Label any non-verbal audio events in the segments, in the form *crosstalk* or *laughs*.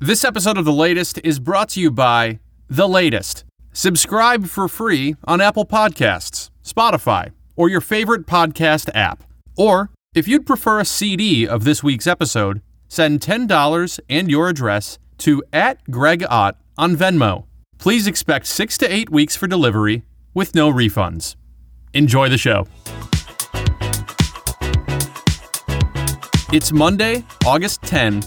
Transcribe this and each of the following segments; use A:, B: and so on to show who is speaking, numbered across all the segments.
A: This episode of The Latest is brought to you by The Latest. Subscribe for free on Apple Podcasts, Spotify, or your favorite podcast app. Or, if you'd prefer a CD of this week's episode, send $10 and your address to at Greg Ott on Venmo. Please expect six to eight weeks for delivery with no refunds. Enjoy the show. It's Monday, August 10.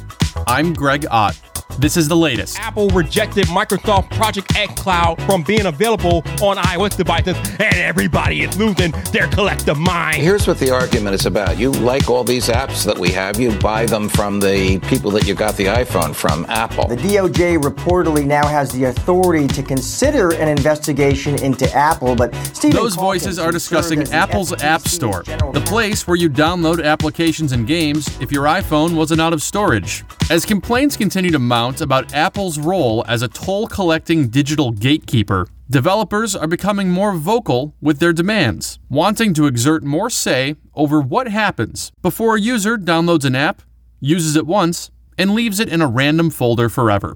A: I'm Greg Ott. This is the latest.
B: Apple rejected Microsoft Project xCloud from being available on iOS devices, and everybody is losing their collective mind.
C: Here's what the argument is about. You like all these apps that we have, you buy them from the people that you got the iPhone from, Apple.
D: The DOJ reportedly now has the authority to consider an investigation into Apple, but Stephen
A: Those
D: Calkins,
A: voices are discussing
D: served as the
A: Apple's
D: FTC's
A: App Store, the place where you download applications and games if your iPhone wasn't out of storage. As complaints continue to mount about Apple's role as a toll collecting digital gatekeeper, developers are becoming more vocal with their demands, wanting to exert more say over what happens before a user downloads an app, uses it once, and leaves it in a random folder forever.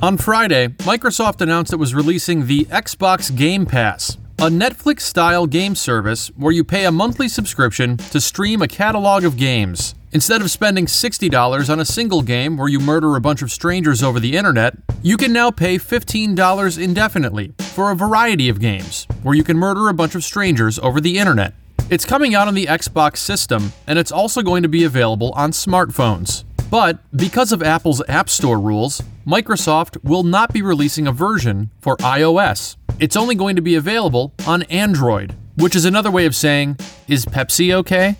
A: On Friday, Microsoft announced it was releasing the Xbox Game Pass, a Netflix style game service where you pay a monthly subscription to stream a catalog of games. Instead of spending $60 on a single game where you murder a bunch of strangers over the internet, you can now pay $15 indefinitely for a variety of games where you can murder a bunch of strangers over the internet. It's coming out on the Xbox system, and it's also going to be available on smartphones. But because of Apple's App Store rules, Microsoft will not be releasing a version for iOS. It's only going to be available on Android, which is another way of saying, is Pepsi okay?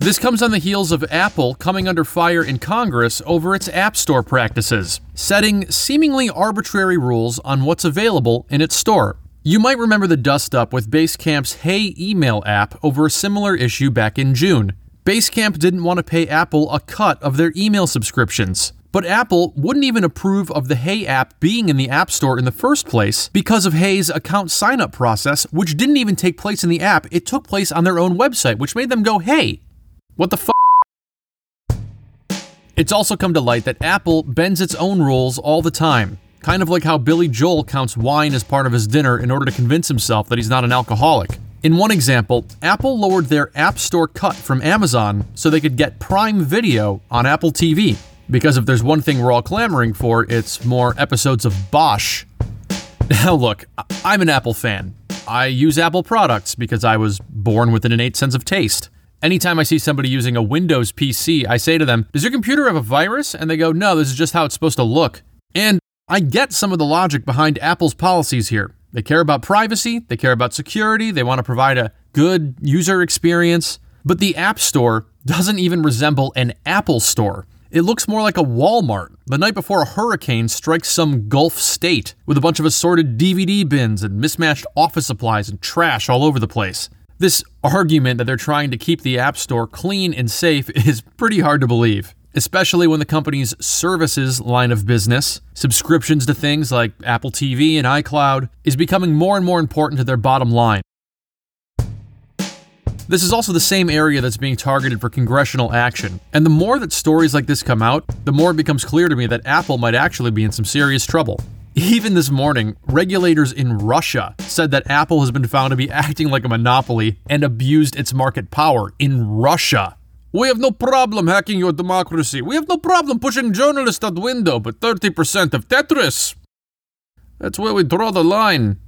A: This comes on the heels of Apple coming under fire in Congress over its App Store practices, setting seemingly arbitrary rules on what's available in its store. You might remember the dust up with Basecamp's Hey email app over a similar issue back in June. Basecamp didn't want to pay Apple a cut of their email subscriptions. But Apple wouldn't even approve of the Hey app being in the App Store in the first place because of Hey's account sign up process, which didn't even take place in the app. It took place on their own website, which made them go, hey, what the f? It's also come to light that Apple bends its own rules all the time, kind of like how Billy Joel counts wine as part of his dinner in order to convince himself that he's not an alcoholic. In one example, Apple lowered their App Store cut from Amazon so they could get Prime Video on Apple TV. Because if there's one thing we're all clamoring for, it's more episodes of Bosch. *laughs* Now, look, I'm an Apple fan. I use Apple products because I was born with an innate sense of taste. Anytime I see somebody using a Windows PC, I say to them, Does your computer have a virus? And they go, No, this is just how it's supposed to look. And I get some of the logic behind Apple's policies here. They care about privacy, they care about security, they want to provide a good user experience. But the App Store doesn't even resemble an Apple store. It looks more like a Walmart the night before a hurricane strikes some Gulf state with a bunch of assorted DVD bins and mismatched office supplies and trash all over the place. This argument that they're trying to keep the App Store clean and safe *laughs* is pretty hard to believe, especially when the company's services line of business, subscriptions to things like Apple TV and iCloud, is becoming more and more important to their bottom line. This is also the same area that's being targeted for congressional action. And the more that stories like this come out, the more it becomes clear to me that Apple might actually be in some serious trouble. Even this morning, regulators in Russia said that Apple has been found to be acting like a monopoly and abused its market power in Russia. We have no problem hacking your democracy. We have no problem pushing journalists out the window, but 30% of Tetris. That's where we draw the line.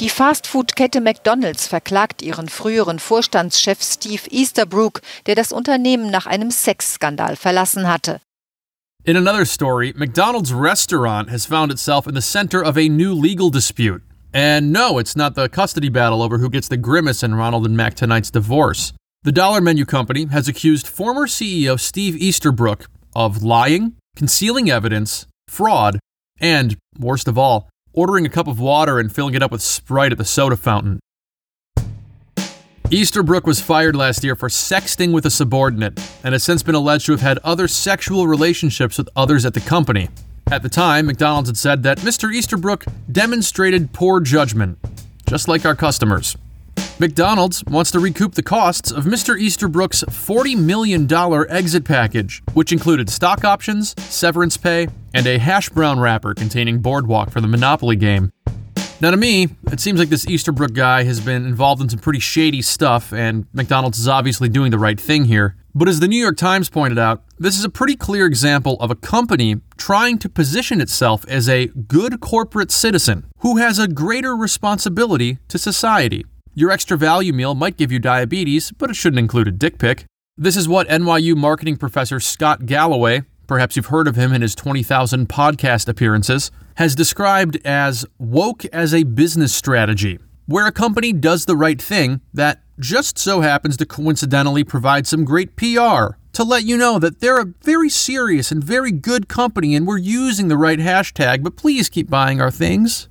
E: Die Fastfood-Kette McDonald's verklagt ihren früheren Vorstandschef Steve Easterbrook, der das Unternehmen nach einem Sexskandal verlassen hatte.
A: In another story, McDonald's restaurant has found itself in the center of a new legal dispute. And no, it's not the custody battle over who gets the grimace in Ronald and Mac Tonight's divorce. The Dollar Menu Company has accused former CEO Steve Easterbrook of lying, concealing evidence, fraud, and, worst of all, ordering a cup of water and filling it up with Sprite at the soda fountain. Easterbrook was fired last year for sexting with a subordinate and has since been alleged to have had other sexual relationships with others at the company. At the time, McDonald's had said that Mr. Easterbrook demonstrated poor judgment, just like our customers. McDonald's wants to recoup the costs of Mr. Easterbrook's $40 million exit package, which included stock options, severance pay, and a hash brown wrapper containing Boardwalk for the Monopoly game. Now, to me, it seems like this Easterbrook guy has been involved in some pretty shady stuff, and McDonald's is obviously doing the right thing here. But as the New York Times pointed out, this is a pretty clear example of a company trying to position itself as a good corporate citizen who has a greater responsibility to society. Your extra value meal might give you diabetes, but it shouldn't include a dick pic. This is what NYU marketing professor Scott Galloway, perhaps you've heard of him in his 20,000 podcast appearances, has described as woke as a business strategy, where a company does the right thing that just so happens to coincidentally provide some great PR to let you know that they're a very serious and very good company and we're using the right hashtag, but please keep buying our things.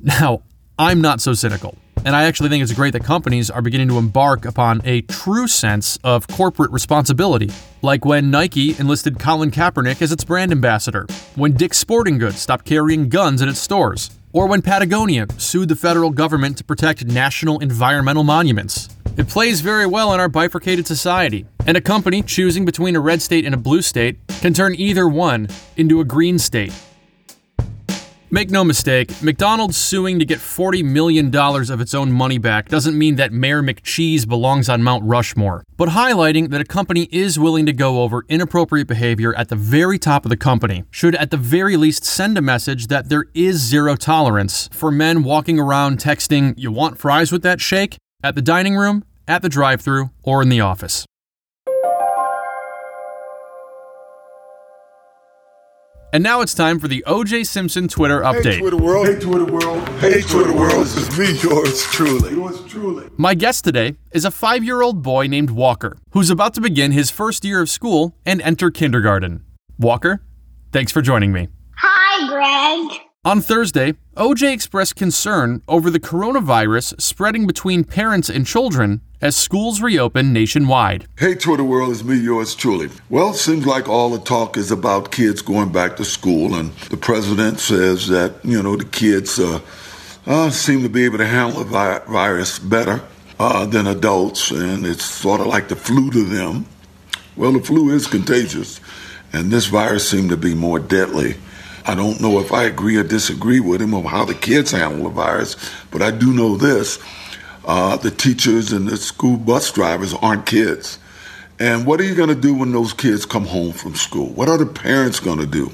A: Now, I'm not so cynical. And I actually think it's great that companies are beginning to embark upon a true sense of corporate responsibility. Like when Nike enlisted Colin Kaepernick as its brand ambassador, when Dick's Sporting Goods stopped carrying guns in its stores, or when Patagonia sued the federal government to protect national environmental monuments. It plays very well in our bifurcated society, and a company choosing between a red state and a blue state can turn either one into a green state. Make no mistake, McDonald's suing to get $40 million of its own money back doesn't mean that Mayor McCheese belongs on Mount Rushmore, but highlighting that a company is willing to go over inappropriate behavior at the very top of the company should at the very least send a message that there is zero tolerance for men walking around texting, You want fries with that shake? at the dining room, at the drive through, or in the office. And now it's time for the OJ Simpson Twitter update.
F: Hey, Twitter world. Hey, Twitter world. Hey, Twitter world. This is me, yours truly. Yours truly.
A: My guest today is a five year old boy named Walker, who's about to begin his first year of school and enter kindergarten. Walker, thanks for joining me.
G: Hi, Greg.
A: On Thursday, OJ expressed concern over the coronavirus spreading between parents and children as schools reopen nationwide.
F: Hey, Twitter world, it's me, yours truly. Well, it seems like all the talk is about kids going back to school, and the president says that, you know, the kids uh, uh, seem to be able to handle the vi- virus better uh, than adults, and it's sort of like the flu to them. Well, the flu is contagious, and this virus seemed to be more deadly. I don't know if I agree or disagree with him on how the kids handle the virus, but I do know this. Uh, the teachers and the school bus drivers aren't kids. And what are you going to do when those kids come home from school? What are the parents going to do?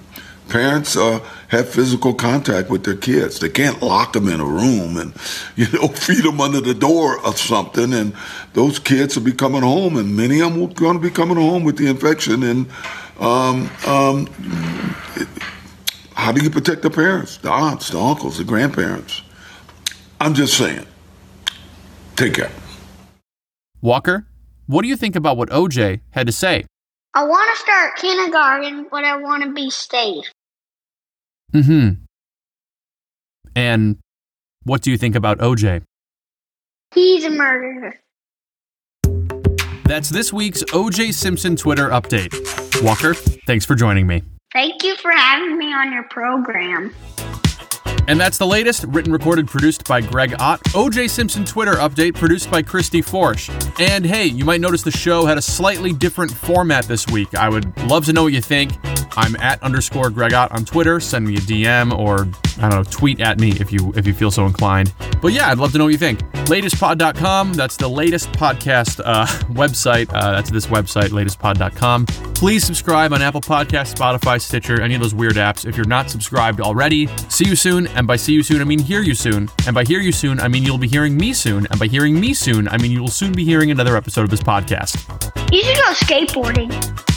F: Parents uh, have physical contact with their kids. They can't lock them in a room and, *laughs* you know, feed them under the door of something. And those kids will be coming home, and many of them are going to be coming home with the infection. And um, um, it, how do you protect the parents, the aunts, the uncles, the grandparents? I'm just saying. Take care.
A: Walker, what do you think about what OJ had to say?
G: I want to start kindergarten, but I want to be safe.
A: Mm hmm. And what do you think about OJ?
G: He's a murderer.
A: That's this week's OJ Simpson Twitter update. Walker, thanks for joining me.
G: Thank you for having me on your program.
A: And that's the latest, written, recorded, produced by Greg Ott. OJ Simpson Twitter update produced by Christy Forsch. And hey, you might notice the show had a slightly different format this week. I would love to know what you think. I'm at underscore Greg Ott on Twitter. Send me a DM or I don't know, tweet at me if you if you feel so inclined. But yeah, I'd love to know what you think. Latestpod.com. That's the latest podcast uh, *laughs* website. Uh, that's this website, latestpod.com. Please subscribe on Apple Podcast, Spotify, Stitcher, any of those weird apps. If you're not subscribed already, see you soon. And by see you soon, I mean hear you soon. And by hear you soon, I mean you'll be hearing me soon. And by hearing me soon, I mean you will soon be hearing another episode of this podcast.
G: You should go skateboarding.